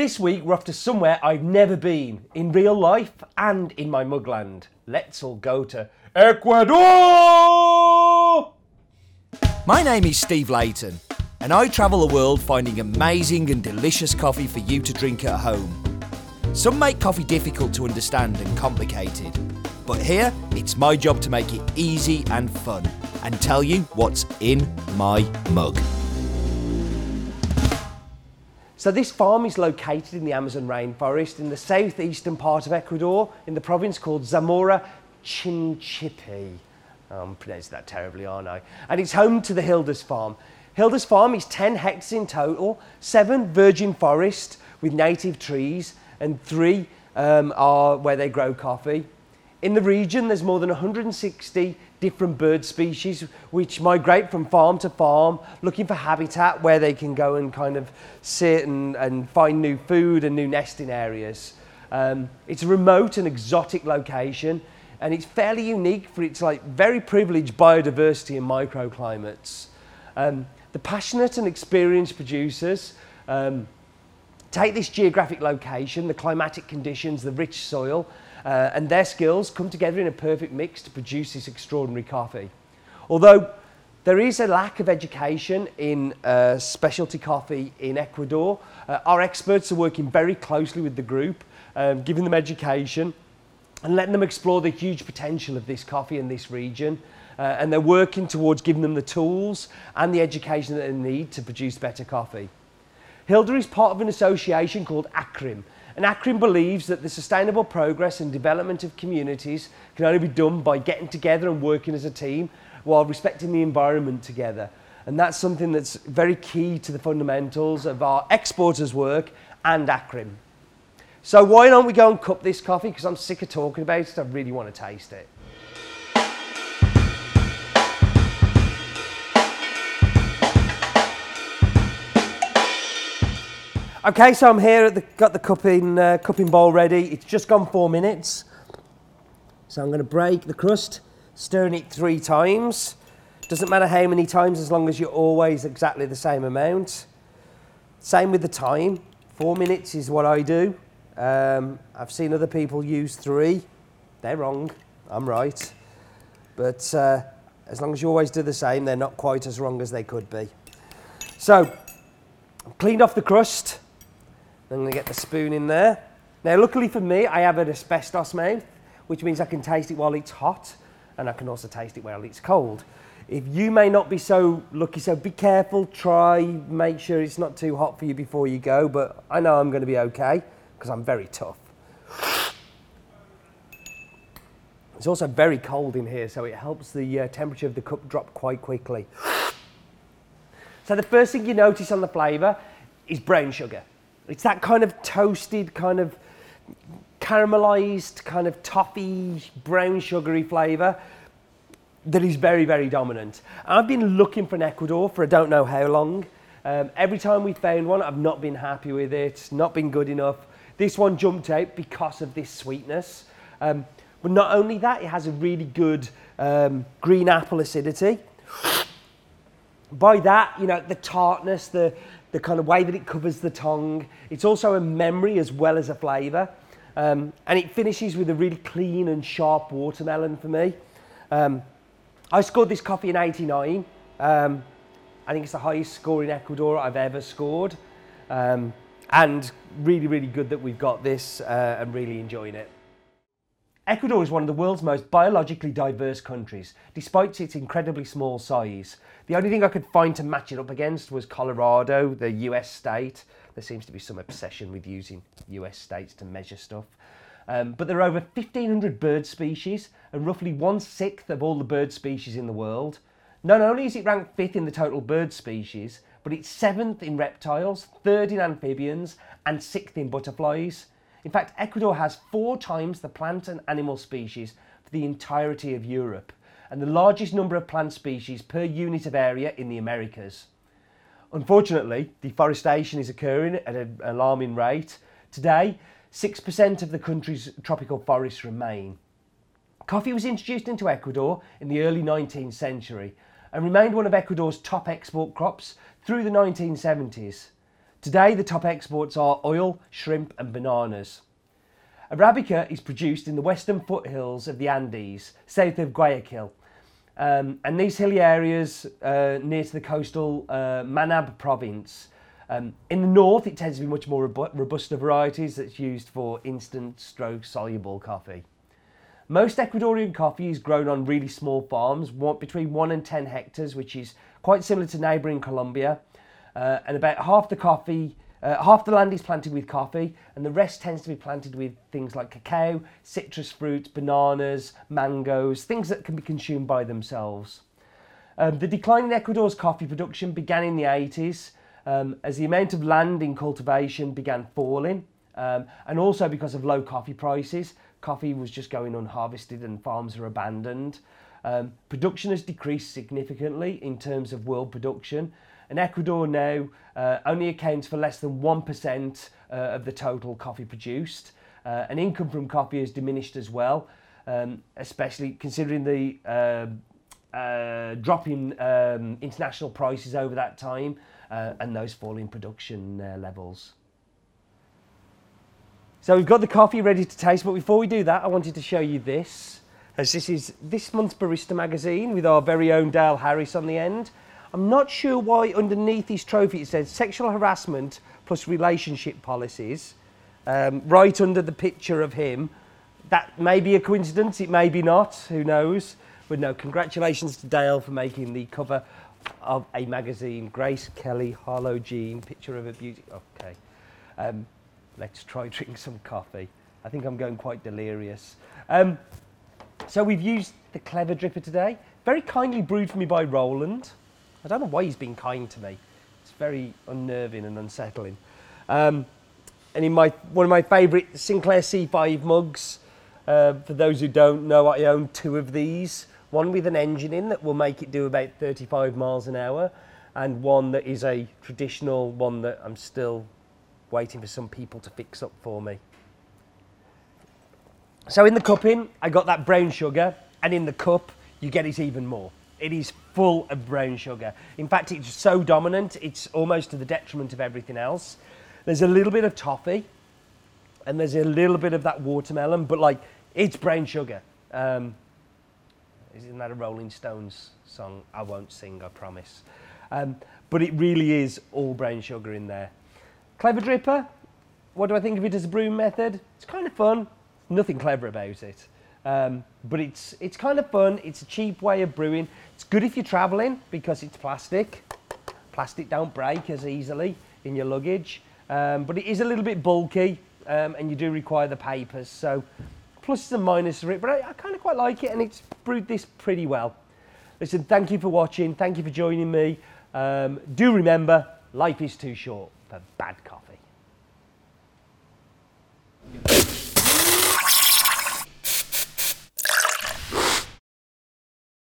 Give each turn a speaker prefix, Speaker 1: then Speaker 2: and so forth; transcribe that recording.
Speaker 1: This week we're off to somewhere I've never been, in real life and in my mugland. Let's all go to Ecuador!
Speaker 2: My name is Steve Leighton, and I travel the world finding amazing and delicious coffee for you to drink at home. Some make coffee difficult to understand and complicated, but here it's my job to make it easy and fun and tell you what's in my mug.
Speaker 1: So this farm is located in the Amazon rainforest in the southeastern part of Ecuador in the province called Zamora Chinchipe. I'm pronouncing that terribly, aren't I? And it's home to the Hilda's farm. Hilda's farm is 10 hectares in total, seven virgin forest with native trees, and three um, are where they grow coffee. In the region, there's more than 160 different bird species which migrate from farm to farm looking for habitat where they can go and kind of sit and, and find new food and new nesting areas. Um, it's a remote and exotic location and it's fairly unique for its like very privileged biodiversity and microclimates. Um, the passionate and experienced producers um, take this geographic location, the climatic conditions, the rich soil, uh, and their skills come together in a perfect mix to produce this extraordinary coffee. Although there is a lack of education in uh, specialty coffee in Ecuador, uh, our experts are working very closely with the group, um, giving them education and letting them explore the huge potential of this coffee in this region. Uh, and they're working towards giving them the tools and the education that they need to produce better coffee. Hilda is part of an association called ACRIM, and ACRIM believes that the sustainable progress and development of communities can only be done by getting together and working as a team while respecting the environment together. And that's something that's very key to the fundamentals of our exporters' work and ACRIM. So why don't we go and cup this coffee? Because I'm sick of talking about it. I really want to taste it. Okay, so I'm here at the got the cupping uh, cupping bowl ready. It's just gone four minutes. So I'm going to break the crust, stirring it three times. Doesn't matter how many times, as long as you're always exactly the same amount. Same with the time. Four minutes is what I do. Um, I've seen other people use three. They're wrong. I'm right. But uh, as long as you always do the same, they're not quite as wrong as they could be. So, cleaned off the crust. I'm going to get the spoon in there. Now, luckily for me, I have an asbestos mouth, which means I can taste it while it's hot, and I can also taste it while it's cold. If you may not be so lucky, so be careful, try, make sure it's not too hot for you before you go, but I know I'm going to be okay because I'm very tough. It's also very cold in here, so it helps the uh, temperature of the cup drop quite quickly. So the first thing you notice on the flavour is brown sugar. It's that kind of toasted, kind of caramelized, kind of toffee, brown sugary flavour that is very, very dominant. I've been looking for an Ecuador for I don't know how long. Um, every time we found one, I've not been happy with it, not been good enough. This one jumped out because of this sweetness. Um, but not only that, it has a really good um, green apple acidity. By that, you know, the tartness, the, the kind of way that it covers the tongue. It's also a memory as well as a flavour. Um, and it finishes with a really clean and sharp watermelon for me. Um, I scored this coffee in 89. Um, I think it's the highest score in Ecuador I've ever scored. Um, and really, really good that we've got this uh, and really enjoying it. Ecuador is one of the world's most biologically diverse countries, despite its incredibly small size. The only thing I could find to match it up against was Colorado, the US state. There seems to be some obsession with using US states to measure stuff. Um, but there are over 1,500 bird species and roughly one sixth of all the bird species in the world. Not only is it ranked fifth in the total bird species, but it's seventh in reptiles, third in amphibians, and sixth in butterflies. In fact, Ecuador has four times the plant and animal species for the entirety of Europe, and the largest number of plant species per unit of area in the Americas. Unfortunately, deforestation is occurring at an alarming rate. Today, 6% of the country's tropical forests remain. Coffee was introduced into Ecuador in the early 19th century and remained one of Ecuador's top export crops through the 1970s. Today, the top exports are oil, shrimp, and bananas. Arabica is produced in the western foothills of the Andes, south of Guayaquil. Um, and these hilly areas uh, near to the coastal uh, Manabí province. Um, in the north, it tends to be much more robu- robusta varieties that's used for instant stroke soluble coffee. Most Ecuadorian coffee is grown on really small farms, between 1 and 10 hectares, which is quite similar to neighbouring Colombia. Uh, and about half the coffee uh, half the land is planted with coffee, and the rest tends to be planted with things like cacao, citrus fruits, bananas, mangoes, things that can be consumed by themselves. Um, the decline in Ecuador's coffee production began in the 80s um, as the amount of land in cultivation began falling, um, and also because of low coffee prices. Coffee was just going unharvested and farms are abandoned. Um, production has decreased significantly in terms of world production, and Ecuador now uh, only accounts for less than 1% uh, of the total coffee produced. Uh, and income from coffee has diminished as well, um, especially considering the uh, uh, drop in um, international prices over that time uh, and those falling production uh, levels. So we've got the coffee ready to taste, but before we do that, I wanted to show you this, as this is this month's Barista magazine with our very own Dale Harris on the end. I'm not sure why underneath his trophy it says sexual harassment plus relationship policies, um, right under the picture of him. That may be a coincidence, it may be not, who knows. But no, congratulations to Dale for making the cover of a magazine. Grace Kelly, Harlow Jean, picture of a beauty. Okay, um, let's try drink some coffee. I think I'm going quite delirious. Um, so we've used the Clever Dripper today, very kindly brewed for me by Roland. I don't know why he's been kind to me. It's very unnerving and unsettling. Um, and in my one of my favourite Sinclair C5 mugs. Uh, for those who don't know, I own two of these. One with an engine in that will make it do about 35 miles an hour, and one that is a traditional one that I'm still waiting for some people to fix up for me. So in the cupping, I got that brown sugar, and in the cup, you get it even more. It is full of brown sugar. In fact, it's so dominant, it's almost to the detriment of everything else. There's a little bit of toffee, and there's a little bit of that watermelon, but like, it's brown sugar. Um, isn't that a Rolling Stones song? I won't sing, I promise. Um, but it really is all brown sugar in there. Clever dripper, what do I think of it as a brewing method? It's kind of fun, nothing clever about it. Um, but it's, it's kind of fun, it's a cheap way of brewing. It's good if you're traveling because it's plastic. Plastic don't break as easily in your luggage. Um, but it is a little bit bulky um, and you do require the papers. So pluses and minuses for it, but I, I kind of quite like it and it's brewed this pretty well. Listen, thank you for watching. Thank you for joining me. Um, do remember, life is too short for bad